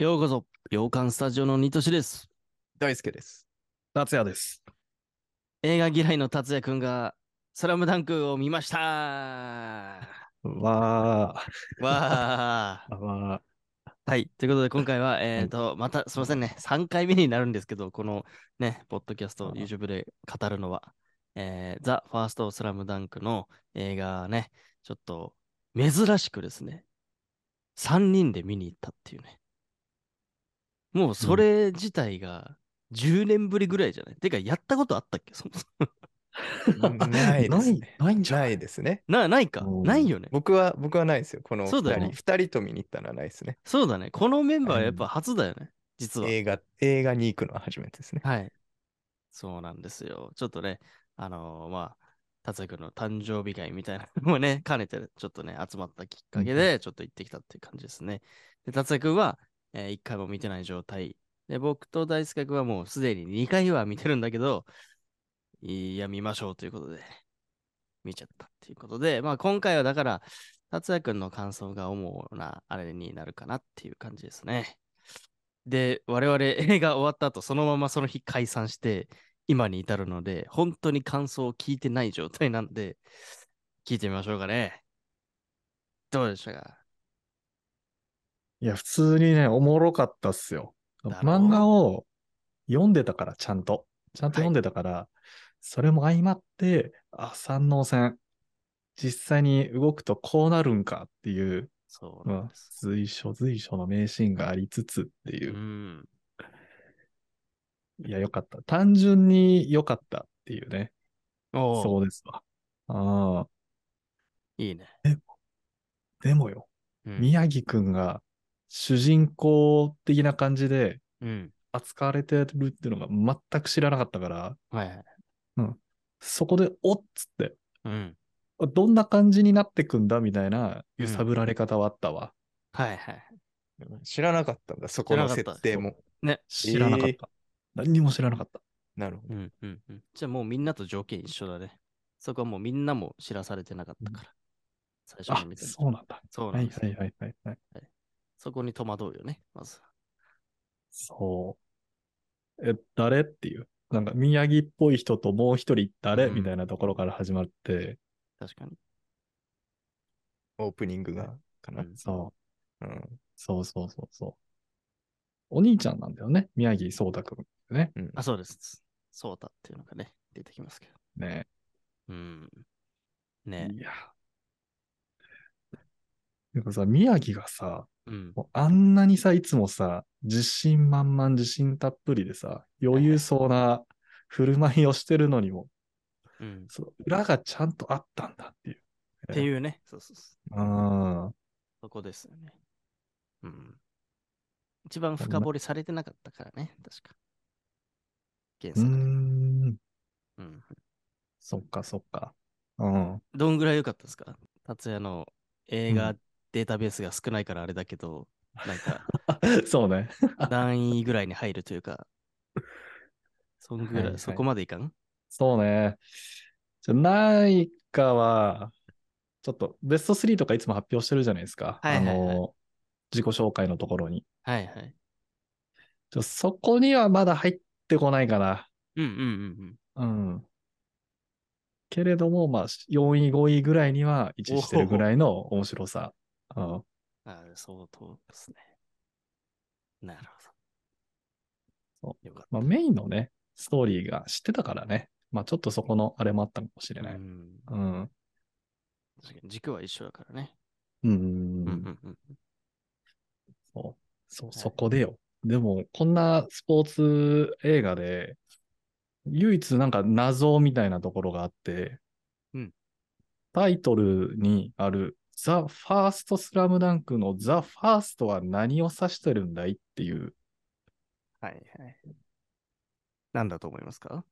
ようこそ、洋館スタジオのニトシです。大輔です。達也です。映画嫌いの達也くんが、スラムダンクを見ましたわわー。わー。ー。はい。ということで、今回は、えっ、と、また、すみませんね、3回目になるんですけど、このね、ポッドキャスト、YouTube で語るのは、えー、ザ・ファースト・スラムダンクの映画ね、ちょっと、珍しくですね、3人で見に行ったっていうね。もうそれ自体が10年ぶりぐらいじゃない、てか、やったことあったっけ？そもそもないですね。ないないんじゃなないいですね。な、ないかないよね。僕は、僕はないですよ。この2そうだよね人。二人と見に行ったのはないですね。そうだね。このメンバーはやっぱ初だよね。実は。映画、映画に行くのは初めてですね。はい。そうなんですよ。ちょっとね、あのーまあ、達也君の誕生日会みたいなのもね、兼ねてちょっとね、集まったきっかけで、ちょっと行ってきたっていう感じですね。で、達也君は、えー、1回も見てない状態。で、僕と大輔君はもうすでに2回は見てるんだけど、いや、見ましょうということで、見ちゃったっていうことで、まあ今回はだから、達也君の感想が主なあれになるかなっていう感じですね。で、我々映画終わった後、そのままその日解散して、今に至るので、本当に感想を聞いてない状態なんで、聞いてみましょうかね。どうでしたか？いや、普通にね、おもろかったっすよ。だろう漫画を読んでたから、ちゃんと。ちゃんと読んでたから、それも相まって、あ、三能線。実際に動くとこうなるんかっていう、そうまあなんです。随所随所の名シーンがありつつっていうう。ん。いや、よかった。単純に良かったっていうね。おそううですわ。ああ。いいね。でもよ、うん。宮城くんが主人公的な感じでうん。扱われてるっていうのが全く知らなかったから、はいはい。そこで、おっつって、うん。どんな感じになってくんだみたいなうん揺さぶられ方はあったわ。はいはい。知らなかったんだ、そこの知らなかった設定も。ね。知らなかった。何にも知らなかった。なるほど。うんうんうん。じゃあもうみんなと条件一緒だね。そこはもうみんなも知らされてなかったから。最初あに見、てそうなんだ。そうなんですよはいはいはいはいはい。そこに戸惑うよね、まず。そう。え、誰っていう？なんか宮城っぽい人ともう一人誰、うんみたいなところから始まって、確かに。オープニングが、かな。うんそう。うん。そうそうそうそう。お兄ちゃんなんだよね。宮城聡太くん。ね。うんあ、そうです。ソータっていうのがね、出てきますけど。ね。うん。ね。いや。なんかさ、宮城がさ、うん。もうあんなにさ、いつもさ、自信満々、自信たっぷりでさ、余裕そうな振る舞いをしてるのにも、うん。その裏がちゃんとあったんだっていう。っていうね。そうそうそう。あそこですよね。うん。一番深掘りされてなかったからね、確か。原作で。ん。うん。そっかそっか。うん。どんぐらい良かったですか？達也の映画うデータベースが少ないからあれだけど、なんか そうね。何位ぐらいに入るというか、そんぐらい、はいはいそこまでいかん？そうね。じゃないかは、ちょっとベスト3とかいつも発表してるじゃないですか。はいはいはいあの、自己紹介のところに。はいはい。ちょそこにはまだ入ってこないかな。うんうんうんうん。けれども、まあ、4位、5位ぐらいには位置してるぐらいの面白さ。うん。うん。あ相当ですね。なるほど。よかった。まあ、メインのね、ストーリーが知ってたからね。まあ、ちょっとそこのあれもあったかもしれない。うんうん。確かに軸は一緒だからね。うん。うんうんうん。そう、そう、はいそこでよ。でも、こんなスポーツ映画で、唯一なんか謎みたいなところがあって、うんタイトルにある、ザ・ファーストスラムダンクのザ・ファーストは何を指してるんだいっていう、はいはい。なんだと思いますか？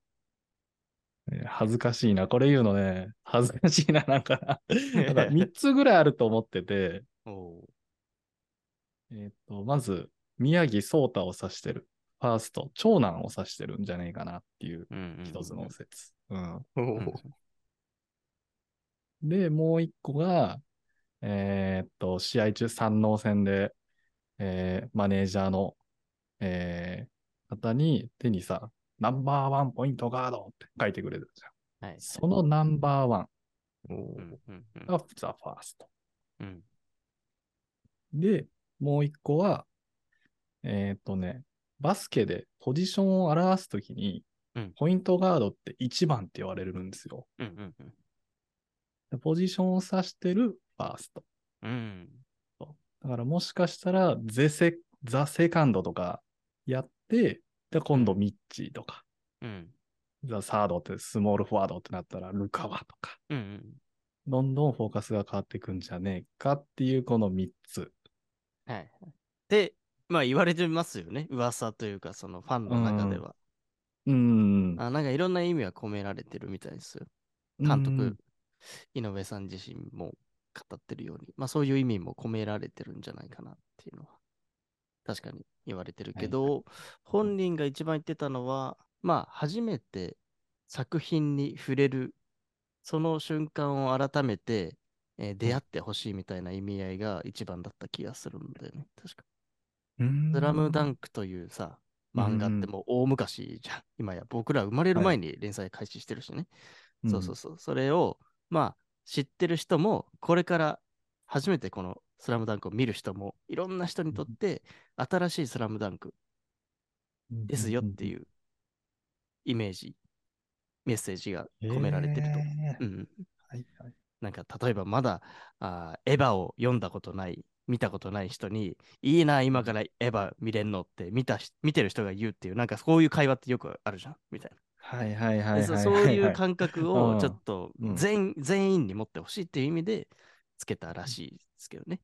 えー恥ずかしいな。これ言うのね、恥ずかしいな、なんかな。か3つぐらいあると思ってて、えっ、と、まず、宮城聡太を指してる。ファースト、長男を指してるんじゃないかなっていう一つの説。うん。おうんーで、もう一個が、えーっと、試合中三能戦で、えーマネージャーの、えー方に手にさ、ナンバーワンポイントガードって書いてくれるじゃん。はい。そのナンバーワおーうんうんうんンがザ・ファースト。うんで、もう一個は、えっ、とね、バスケでポジションを表すときに、うんポイントガードって1番って言われるんですよ。うんうんうんでポジションを指してるファースト。うんだからもしかしたら、ゼセ、ザ・セカンドとかやって、で、今度ミッチーとか、うんザ・サードってスモールフォワードってなったらルカワとか、うんうんどんどんフォーカスが変わっていくんじゃねえかっていうこの3つ。はい。で、まあ言われてますよね。噂というか、そのファンの中では。うーん。あなんかいろんな意味は込められてるみたいですよ。うん監督、井上さん自身も語ってるように、まあそういう意味も込められてるんじゃないかなっていうのは、確かに言われてるけど、本人が一番言ってたのは、まあ初めて作品に触れる、その瞬間を改めて、えー出会ってほしいみたいな意味合いが一番だった気がするんだよね。確か。うんスラムダンクというさ、漫画ってもう大昔じゃん。今や僕ら生まれる前に連載開始してるしね。そうそうそう。それを、まあ、知ってる人も、これから初めてこのスラムダンクを見る人も、いろんな人にとって、新しいスラムダンクうんですよっていうイメージ、メッセージが込められてると。うん。はいはいなんか、例えばまだ、あーエヴァを読んだことない、見たことない人に、いいな、今からエヴァ見れんのって見たし、見てる人が言うっていう、なんかそういう会話ってよくあるじゃん、みたいな。はいはいはいはいでそういう感覚うんをちょっとうん全,、全員に持ってほしいっていう意味でつけたらしいですけどね。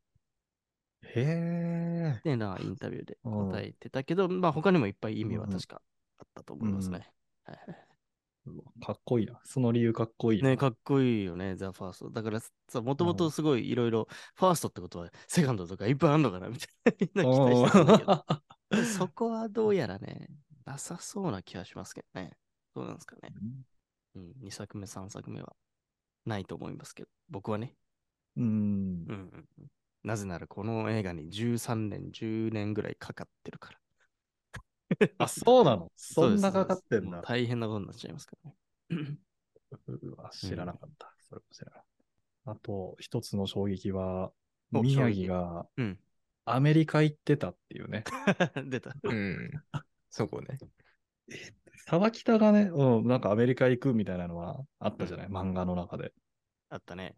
へえ。っていうのはインタビューで答えてたけど、まあ他にもいっぱい意味はうん確かあったと思いますね。かっこいいな。その理由かっこいいね、かっこいいよね、ザ・ファースト。だからさ、もともとすごいいろいろ、ファーストってことはセカンドとかいっぱいあるのかなみたいな、みんな期待してたんだけど。そこはどうやらね、なさそうな気がしますけどね。どうなんですかね。うん、2作目、3作目はないと思いますけど、僕はね。うん。うんうんうん、なぜならこの映画に13年、10年ぐらいかかってるから。あ、そうなの？そんなかかってんだ。大変なことになっちゃいますからね。うわ知らなかった。それも知らなかった。あと、一つの衝撃は、お宮城がうん。アメリカ行ってたっていうね。出た。うん。そこね。沢北がね、うん、なんかアメリカ行くみたいなのはあったじゃない、漫画の中で。あったね。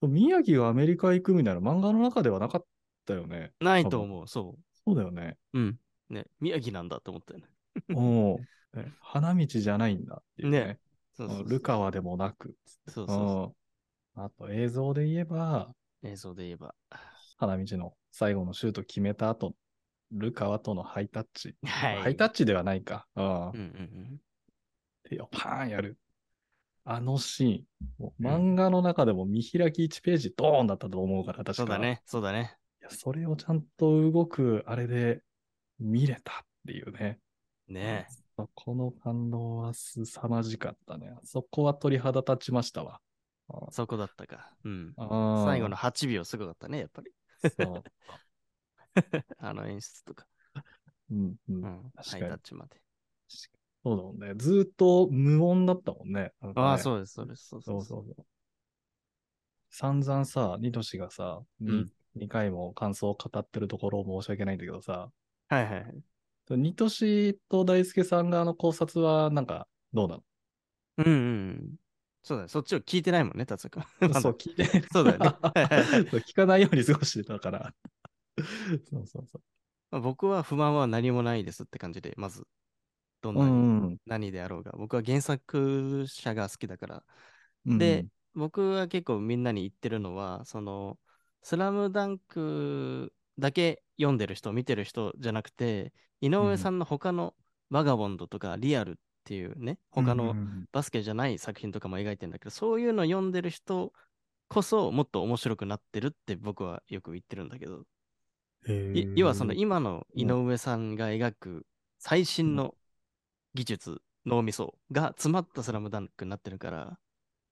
宮城がアメリカ行くみたいな漫画の中ではなかったよね。ないと思う。そそうだよね。う。うん。ね、宮城なんだと思ったよね。おうね花道じゃないんだっていうね。ねそううんそうルカワでもなく。そうそうそうんあと映像で言えば、う。映像で言えば。花道の最後のシュート決めた後、ルカワとのハイタッチ。はい。ハイタッチではないか。うんうんうんうん。手をパーンやる。あのシーン、漫画の中でも見開き1ページドーンだったと思うから、確かそうだね。そうだね。いや、それをちゃんと動く、あれで見れたっていうね。ねそこの感動は凄まじかったね。そこは鳥肌立ちましたわ。あそこだったか。うん。あ最後の8秒すごかったね、やっぱり。そう。あの演出とか。うんう。うんん。ハイタッチまで。そうだもんね。ずーっと無音だったもんね。ねああ、そうです、そうです。そうそそううそう。そうそう。散々さ、ニトシがさ、うん2回も感想を語ってるところを申し訳ないんだけどさ、はいはいはい。ニトシと大輔さん側の考察はなんかどうなうんうんうん。そうだね。そっちを聞いてないもんね、達也君。のそう、聞いて、そうだよね 聞かないように過ごしてたから。そうそうそまあ僕は不満は何もないですって感じで、まず、どんう。うなに、ん何であろうが。僕は原作者が好きだから。うん。で、僕は結構みんなに言ってるのは、その、スラムダンクだけ読んでる人、見てる人じゃなくて、井上さんの他のバガボンドとかリアルっていうね、他うんのバスケじゃない作品とかも描いてるんだけど、そういうの読んでる人こそもっと面白くなってるって僕はよく言ってるんだけど、要はその今の井上さんが描く最新の技術、脳みそが詰まったスラムダンクになってるから、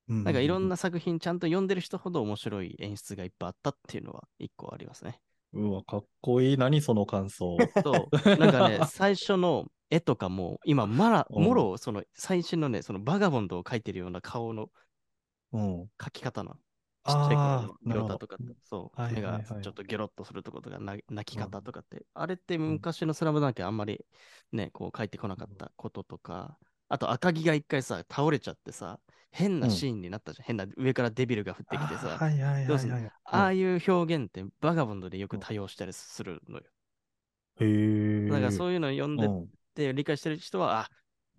なんかいろんな作品ちゃんと読んでる人ほど面白い演出がいっぱいあったっていうのは一個ありますね。うわ、かっこいい。何その感想。そう。なんかね、最初の絵とかも、今、まら、うんもろ、その、最新のね、そのバガボンドを描いてるような顔のうん。描き方なの。ちっちゃい頃あのと。かそう、はい目がちょっとギョロッとするとことか、な泣き方とかって、あれって昔のスラムダンクあんまりね、こう書いてこなかったこととか、あと赤木が一回さ、倒れちゃってさ、変なシーンになったじゃん。変な上からデビルが降ってきてさ、あ。ああいう表現ってバガボンドでよく多用したりするのよ。へえ。だからそういうのを読んでうんって理解してる人は、あ、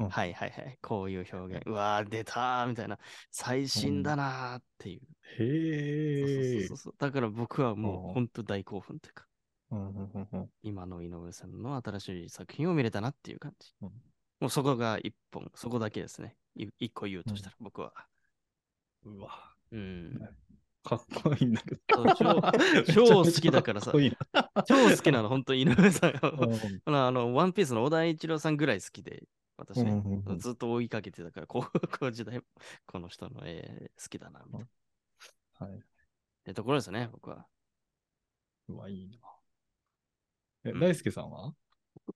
うん。はいはいはい、こういう表現、うわー、出たーみたいな、最新だなーっていう。へえ。そうそうそうだから僕はもううん。本当大興奮というか、うんうんうんうん。今の井上さんの新しい作品を見れたなっていう感じ。うん。もうそこが一本、そこだけですね。い一個言うとしたら、僕は。うわ、うん。かっこいいんだけど。超 超好きだからさ。超好きなの、本当に井上さんあのワンピースの小田一郎さんぐらい好きで、私ね、うんうんうんずっと追いかけてたから、高校 時代もこの人の絵好きだな、みたいな。はい。ってところですね、僕は。うわ、いいな。え、うん大輔さんは？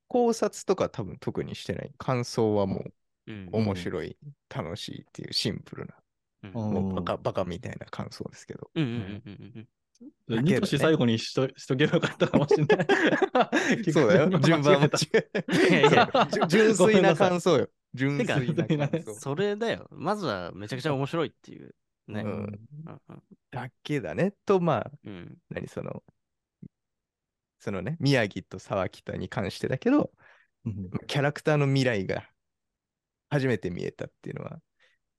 考察とか多分特にしてない。感想はもうんう面白い、楽しいっていうシンプルな、うんうんもうバカバカみたいな感想ですけど。うんうんうんうんニトシ最後にしと しとけばよかったかもしれない。そうだよ。順番間違ええいやいやじゅ 純粋な感想。想よ。純粋な感想。それだよ。まずはめちゃくちゃ面白いっていう。ね。ううんだけだね。と、まあ、うん何その、そのね、宮城と沢北に関してだけど、うんキャラクターの未来が初めて見えたっていうのは、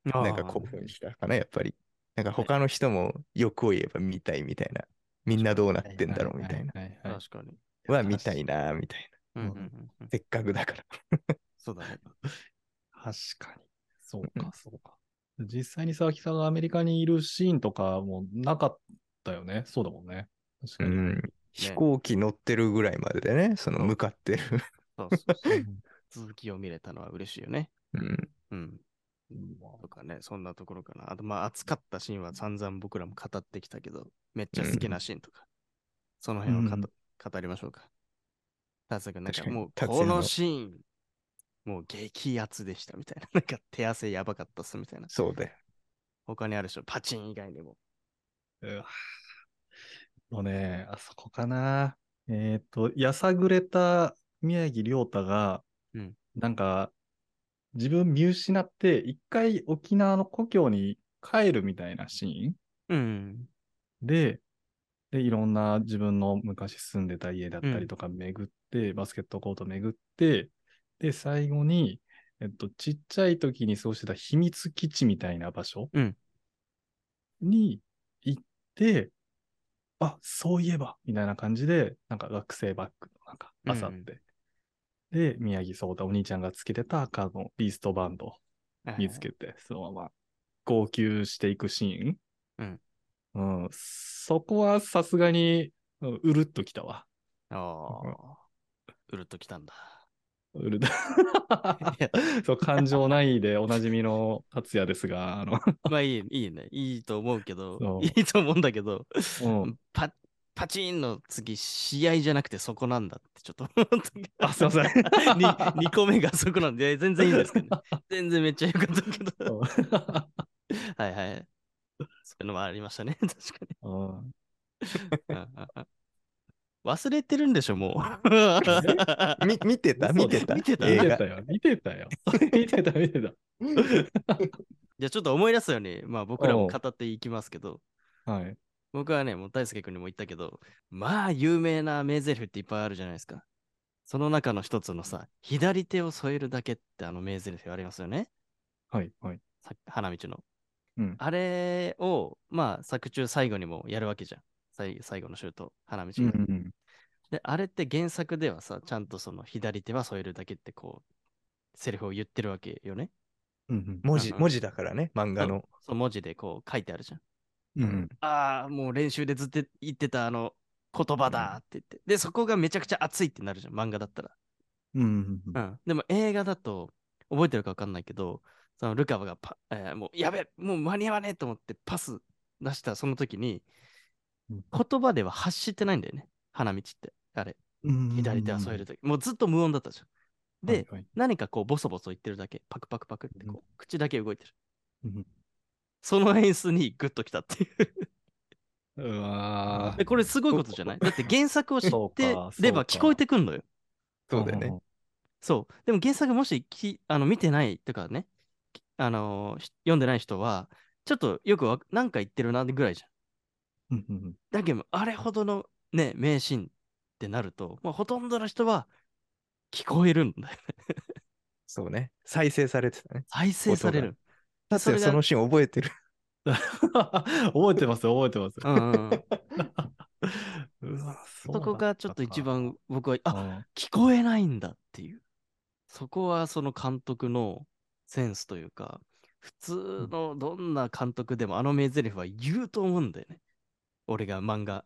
なんか興奮したかな、やっぱり。なんか他の人も欲を言えば見たいみたいな。みんなどうなってんだろうみたいな。確かに。は見たいな、みたいうんうんうんうんうんな。せっかくだから。そうだね。確かに。そうか、そうか。実際に佐々木さんがアメリカにいるシーンとかもなかったよね。そうだもんね。確かに。うん。飛行機乗ってるぐらいまででね、その向かってる。そうそうそう うん続きを見れたのは嬉しいよね。うん。うん。そんなところかな。あと、まあ、熱かったシーンは散々僕らも語ってきたけど、めっちゃ好きなシーンとか、その辺をかと語りましょうか。達也君、なんかもう、このシーン、もう激アツでしたみたいな。なんか手汗やばかったっすみたいな。そうだよ。他にあるでしょ、パチン以外にも。うわもうね、あそこかな。えっ、と、やさぐれた宮城亮太が、うんなんか、自分見失って、一回沖縄の故郷に帰るみたいなシーンうん。で、で、いろんな自分の昔住んでた家だったりとか巡って、バスケットコート巡って、で、最後に、えっと、ちっちゃい時に過ごしてた秘密基地みたいな場所うんに行って、あ、そういえば、みたいな感じで、なんか学生バッグのなんか、あさって。で、宮城壮太、お兄ちゃんがつけてた赤のリーストバンドを見つけて、そのまま号泣していくシーン。うん。うん。そこはさすがに、うるっときたわ。ああ、うるっときたんだ。うるっと そう、感情ないでおなじみの達也ですが、あの、まあいい、いいね。いいと思うけどいいと思うんだけど、うん。パパチンの次、試合じゃなくてそこなんだってちょっと。あ、すいません。2, 個目がそこなんで、全然いいんですけど、ね、全然めっちゃよかったけど。はいはい。そういうのもありましたね、確かに。忘れてるんでしょ、もう。み見てた？見てた？見てた？見映画てたよ、見てたよ。見てた、見てた。じゃあちょっと思い出すように、まあ僕らも語っていきますけど、はい。僕はね、もう大輔君にも言ったけど、まあ有名な名台詞っていっぱいあるじゃないですか。その中の一つのさ、左手を添えるだけってあの名台詞ありますよね。はい、はい。さ花道の。うん。あれを、まあ作中最後にもやるわけじゃん。最最後のシュート、花道が。うんうんで、あれって原作ではさ、ちゃんとその左手は添えるだけってこう、セリフを言ってるわけよね。うんうん文字、文字だからね、漫画の。そう文字でこう書いてあるじゃん。うんああ、もう練習でずっと言ってたあの言葉だって言って。で、そこがめちゃくちゃ熱いってなるじゃん、漫画だったら。うんうん。でも映画だと、覚えてるか分かんないけど、そのルカワがパ、えーもうやべえ、もう間に合わねえと思ってパス出したその時にうん、言葉では発してないんだよね。花道って。あれ、うん左手は添えるとき。もうずっと無音だったじゃん。で、はいはい何かこう、ボソボソ言ってるだけ。パクパクパクってこう、うん口だけ動いてる。うんその演出にグッときたっていう。うわでこれすごいことじゃない？だって原作を知ってれば聞こえてくんのよ。そうだよね。。そう。でも原作もしきあの見てないとかね、きあのーし読んでない人は、ちょっとよくわなんか言ってるなぐらいじゃん。うんうんうんだけど、あれほどのね、名シーンってなると、まあ、ほとんどの人は聞こえるんだよね。そうね。再生されてたね。再生される。だってそのシーン覚えてる。覚えてます、覚えてます。うんう そこがちょっと一番僕は、ああ、聞こえないんだっていう。そこはその監督のセンスというか、普通のどんな監督でもあの名台詞は言うと思うんだよね。俺が漫画、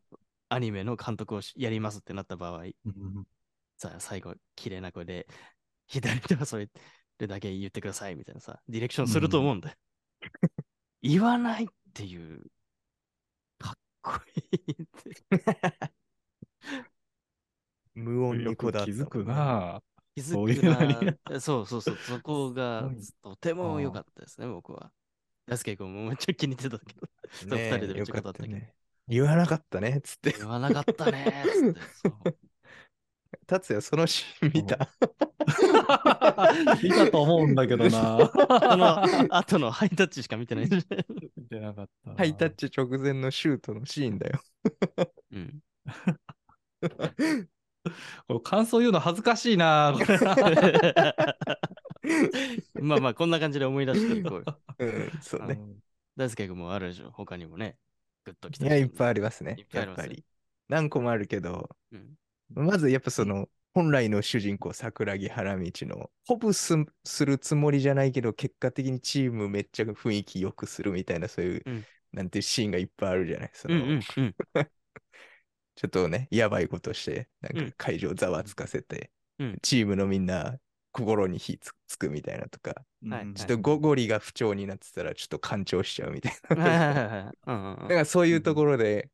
アニメの監督をしやりますってなった場合、うんさ最後、綺麗な声で、左手はそれだけ言ってくださいみたいなさ、ディレクションすると思うんだよ。言わないっていう、かっこいいって。無音にこだわ気づく。な。気そういうづくな。そうそうそう、そこがすとても良かったですね、僕は。大輔君もめっちゃ気に入ってたけど、二人でめっちゃ語ったけど。言わなかったね、つって。言わなかったねつって。達也、そのシーン見た？見たと思うんだけどな。その後のハイタッチしか見てない。見てなかったな。ハイタッチ直前のシュートのシーンだよ。うん、これ感想言うの恥ずかしいな。こ れまあまあ、こんな感じで思い出していこうよ。うん、そうね。大輔君もあるでしょ、他にもね。グッときたいや、いっぱいあり。りますねいっ。ぱいありますやっぱり。何個もあるけど、うんまずやっぱその、本来の主人公、桜木花道の、鼓舞すするつもりじゃないけど、結果的にチームめっちゃ雰囲気良くするみたいな、そういう、うん。なんていうシーンがいっぱいあるじゃない？その、うんうんうん。ちょっとね、やばいことして、なんうん。か会場ざわつかせて、うん。チームのみんな心に火つつくみたいなとか、はいちょっとゴゴリが不調になってたらちょっと干潮しちゃうみたいな。だからそういうところで、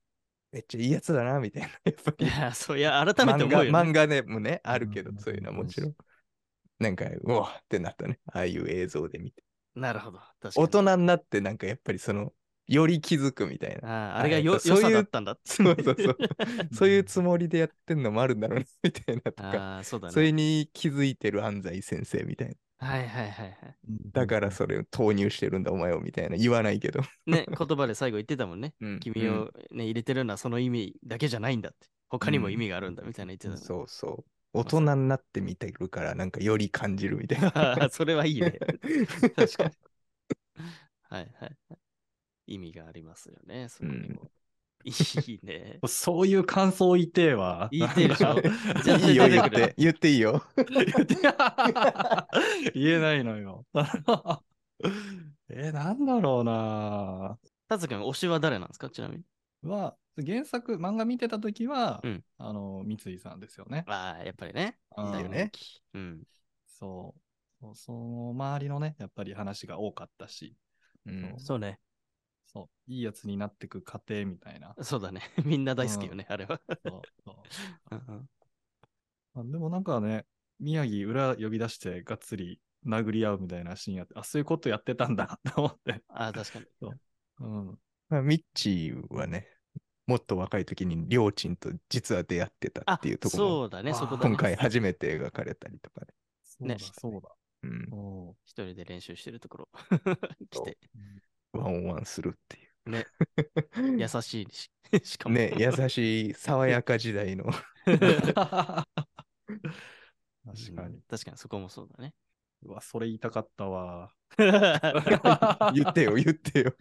めっちゃいいやつだな、みたいな。やっぱりいや、そういや、改めて思うよ、ね。漫画でもね、あるけどうん、そういうのはもちろん。なんか、うわってなったね。ああいう映像で見て。なるほど。確かに大人になってなんかやっぱりその、より気づくみたいな。あああれがよそういうだったんだ。そうそうそう。そういうつもりでやってんのもあるんだろうな、みたいなとか。ああ、そうだね。それに気づいてる安西先生みたいな。はいはいはいはい。だからそれを投入してるんだ、お前をみたいな。言わないけど。ね、言葉で最後言ってたもんね。うん君を、ね入れてるのはその意味だけじゃないんだって。他にも意味があるんだみたいな言ってたもんね、そうそう。大人になって見てるから、なんかより感じるみたいな。それはいいね。確かに。はいはいはい。意味がありますよね。そこにも。いいね。そういう感想言いてえわ。言いてえでしょ絶対いいよ、言って。言っていいよ。言えないのよ。え、なんだろうな。タツ君、推しは誰なんですか？ちなみに。は、原作、漫画見てたときは、うんあの、三井さんですよね。ああ、やっぱりね。うんいいよね。うん。そう。そうその周りのね、やっぱり話が多かったし、うんそうね。そう、いいやつになってく過程みたいな。そうだね。みんな大好きよね、あれは。そうそう うんうんまあでもなんかね、宮城裏呼び出してがっつり殴り合うみたいなシーンやって、あ、そういうことやってたんだと思って。ああ、確かに。うん。まあ、ミッチーはね、もっと若い時にりょーちんと実は出会ってたあっていうところもそうだね、あそこだね。今回初めて描かれたりとかね。そうだ、ねそうだ。うん。一人で練習してるところ 来て、ワンオンワンするっていう。ね、優しいし、しかも。ね、優しい爽やか時代の。確かに。確かにそこもそうだね。うわ、それ言いたかったわ。言ってよ、言ってよ。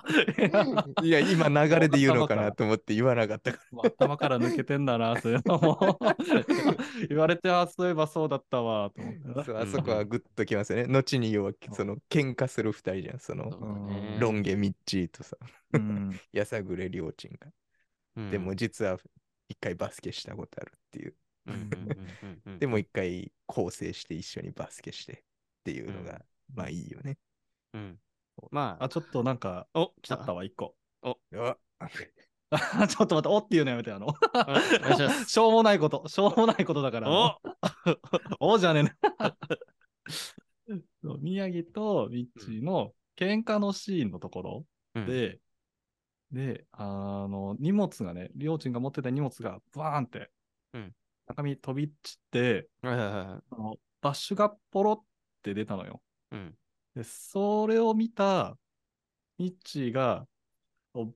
いや、今流れで言うのかなと思って言わなかったか頭から抜けてんだな、そういうのも。言われて、あ、そういえばそうだったわ、と思っあそこはグッときますよね。後に要は、その、喧嘩する二人じゃん。そそうの、だねロンゲミッチーとさ、うん。やさぐれりょーちんが。うんでも、実は一回バスケしたことあるっていう。でも一回構成して一緒にバスケしてっていうのが、まあいいよね。うん。まあ。あ、、ちょっとなんか、お、来た。あったわ、一個。うわ。ちょっと待って、おっていうのやめて、あの、お願いします。しょうもないこと、しょうもないことだから。お。おじゃねえな。そう宮城とミッチーの喧嘩のシーンのところうん。で、で、あの、荷物がね、りょうちんが持ってた荷物がバーンって、うん。中身飛び散って、はいはいはい。あのバッシュがポロって出たのよ。うん。で、それを見たミッチーが、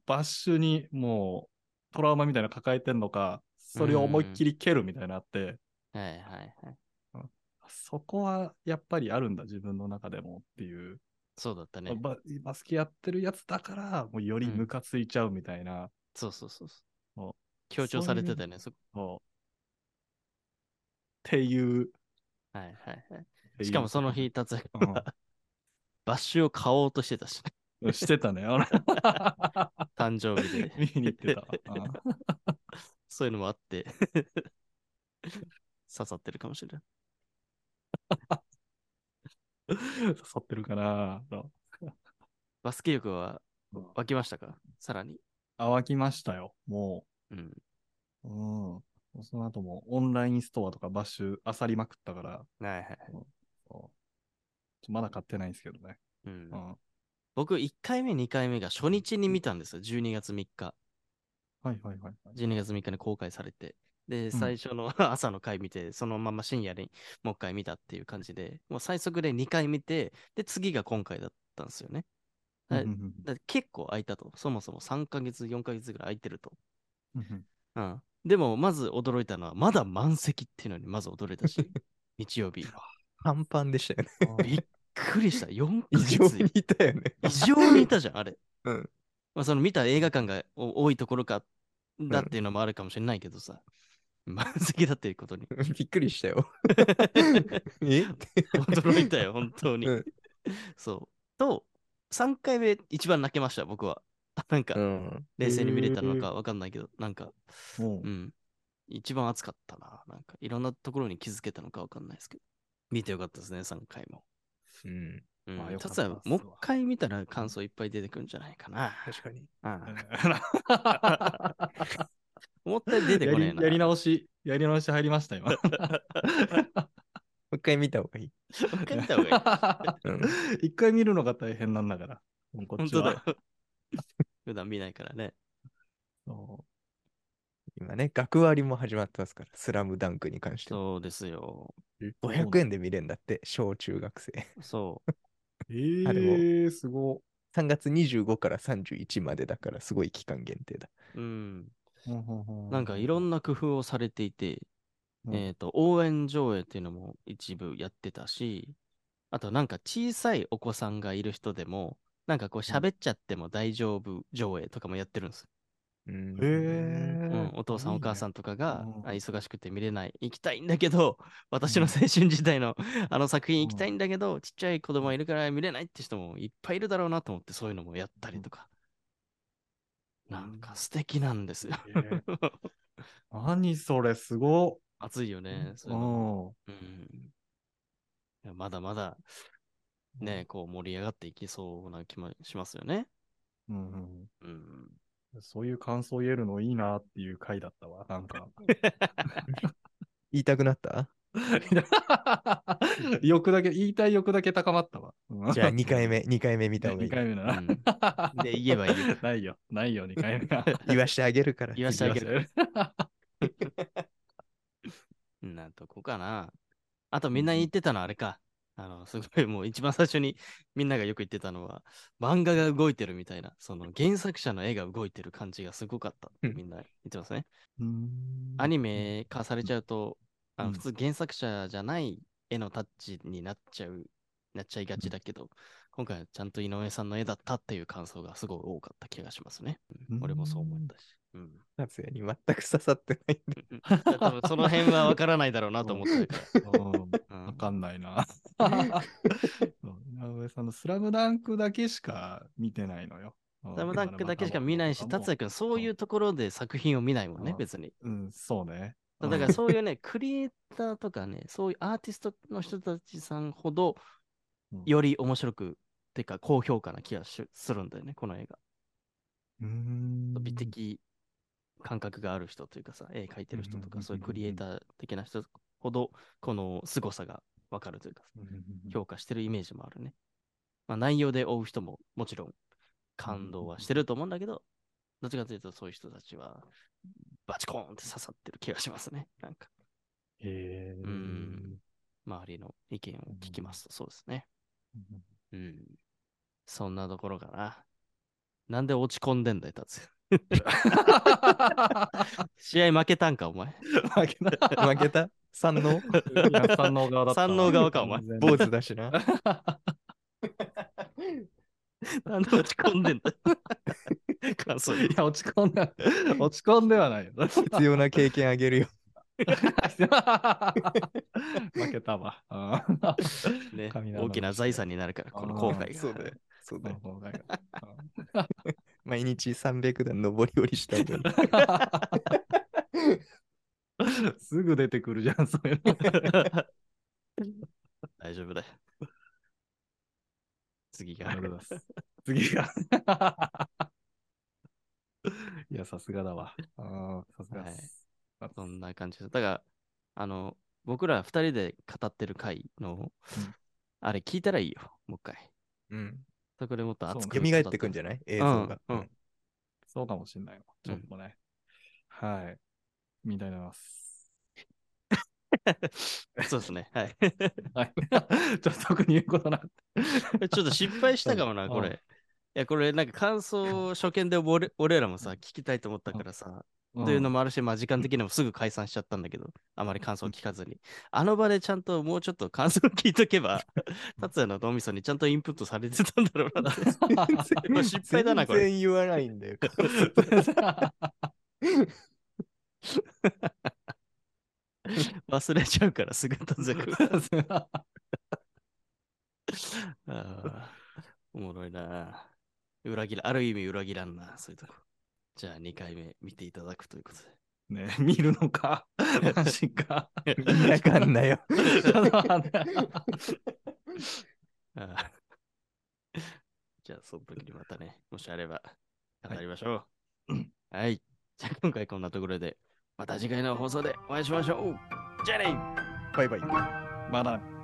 バッシュにもうトラウマみたいなの抱えてんのか、それを思いっきり蹴るみたいなのあって、はいはいはい。そこはやっぱりあるんだ、自分の中でもっていう。そうだったね。ババスケやってるやつだから、もうよりムカついちゃうみたいな。そうそうそうそそうう。強調されてたよね。そそうっていう。はいはいはい。しかもその日、達也うんがバッシュを買おうとしてたし、ね、してたね。俺 誕生日で。見に行ってたそういうのもあって、刺さってるかもしれない。誘ってるかな。バスケ力はうん湧きましたか？さらに。あ、湧きましたよ。もうん。う。うん。その後もオンラインストアとかバッシュ漁りまくったから、はいはい。まだ買ってないんですけどね。うんうん。僕、1回目、2回目が初日に見たんですよ。12月3日。はいはいはいはい。12月3日に公開されて。で、ん最初の 朝の回見て、そのまま深夜にもう一回見たっていう感じで、もう最速で2回見て、で、次が今回だったんですよね。結構空いたと。そもそも3ヶ月、4ヶ月ぐらい空いてると。うんうんうん。でも、まず驚いたのは、まだ満席っていうのにまず驚いたし、日曜日。パンパンでしたよね。びっくりした。4ヶ異常月にいたよね。異常にいたじゃん、あれ。うん。まあ、その見た映画館がお多いところか、だっていうのもあるかもしれないけどさ、満席だっていうことに びっくりしたよ。え？驚いたよ、本当に。うんそう。と、3回目一番泣けました、僕は。なんか、うん。冷静に見れたのかわかんないけど、なんか、もううん。一番熱かったな。なんか、いろんなところに気づけたのかわかんないですけど。見てよかったですね、3回も。うん。うん。まあもう一回見たら感想いっぱい出てくるんじゃないかな。確かに。うん思ったより出てこねえな。やりやり直し、やり直し入りました、今。もう一回見た方がいい。もう一回見た方がいい。うん。一回見るのが大変なんだから。もうこっちは本当だよ。普段見ないからね。そ今ね、学割も始まってますから、スラムダンクに関しては。そうですよ。う500円で見れるんだって、小中学生。そう。えあでもー、すご3月25から31までだから、すごい期間限定だ。うん。い。なんかいろんな工夫をされていて、うんえっ、と、応援上映っていうのも一部やってたし、あとなんか小さいお子さんがいる人でも、なんかこう喋っちゃっても大丈夫上映とかもやってるんです。うんへーうん、お父さんお母さん。んとかがうんあ忙しくて見れない、行きたいんだけど、私の青春時代のあの作品行きたいんだけど、ちっちゃい子供いるから見れないって人もいっぱいいるだろうなと思って、そういうのもやったりとか。なんか素敵なんですよ。えー何それ、すご熱いよね。っ。そういうのもうんまだまだね、こう盛り上がっていきそうな気もしますよね。うんうんうん。そういう感想言えるのいいなっていう回だったわ、なんか。言いたくなった？欲だけ、言いたい欲だけ高まったわ。うんじゃあ2回目、2回目見た方がい2い。回目だうんな。で言えばいいよ ないよ、ないよ、2回目は。言わしてあげるから。言わしてあげる。る。なんとこかな。あとみんな言ってたのはあれか。あの、すごいもう一番最初にみんながよく言ってたのは、漫画が動いてるみたいな、その原作者の絵が動いてる感じがすごかったっみんな言ってますね。うんアニメ化されちゃうと、あうんの普通原作者じゃない絵のタッチになっちゃう、なっちゃいがちだけど、今回はちゃんと井上さんの絵だったっていう感想がすごい多かった気がしますね。うんうん俺もそう思ったし。うん。夏也に全く刺さってないんで。その辺は分からないだろうなと思ってるから。うんうんわかんないな。井上さんのスラムダンクだけしか見てないのよ。ススラムダンクだけしか見ないし、達也君、そういうところで作品を見ないもんねう、ん別に。うん、そうね。だからそういうね、クリエイターとかね、そういうアーティストの人たちさんほどうん、より面白く、てか高評価な気がしするんだよね、この映画。うん。美的感覚がある人というかさ、絵描いてる人とか、そういうクリエイター的な人ほど、この凄さがわかるというか、評価してるイメージもあるね。まあ、内容で追う人ももちろん感動はしてると思うんだけど、どっちかというとそういう人たちはバチコーンって刺さってる気がしますね。なんか、へえ。うん周りの意見を聞きますとそうですね。うん。そんなところかな。なんで落ち込んでんだよ、達也。試合負けたんか、お前。負けた。負けた？三能？三能側だったわ。三能側かお前坊主だしな。なんで落ち込んでんだよ。感想いや、落ち込んで、落ち込んではないよ。必要な経験あげるよ。負けたわ。ね大きな財産になるから、この後悔が。そうだよ。そうだよ。毎日300段上り下りした後に。すぐ出てくるじゃん、そういうの。大丈夫だよ。次がありがとうございます。次が。いや、さすがだわ。ああ、さすがです。そんな感じです。だから、あの、僕ら二人で語ってる回の、うんあれ聞いたらいいよ、もう一回。うん。そこでもっと熱く蘇ってくんじゃない？映像が。うんうんそうかもしんないわ。ちょっとね。はい。みたいなます。そうですね。はい。はい。ちょっと特に言うことなくて。ちょっと失敗したかもな、うんこれ。いや、これなんか感想初見で俺俺らもさ、聞きたいと思ったからさ、というのもあるし、まあ時間的にもすぐ解散しちゃったんだけど、あまり感想聞かずに。あの場でちゃんともうちょっと感想聞いとけば、達也の脳みそにちゃんとインプットされてたんだろうなって。失敗だな、これ。全然言わないんだよ。忘れちゃうから、すぐ達也君。ああ、おもろいな。裏切ら、ある意味裏切らんな、そういうとこ。じゃあ2回目見ていただくということで。ね、見るのか、マジか。意味わかんないよ。じゃあ、その時にまたね、もしあれば語りましょう。はい。じゃあ、今回こんなところで、また次回の放送でお会いしましょう。じゃあねバイバイ。まだ。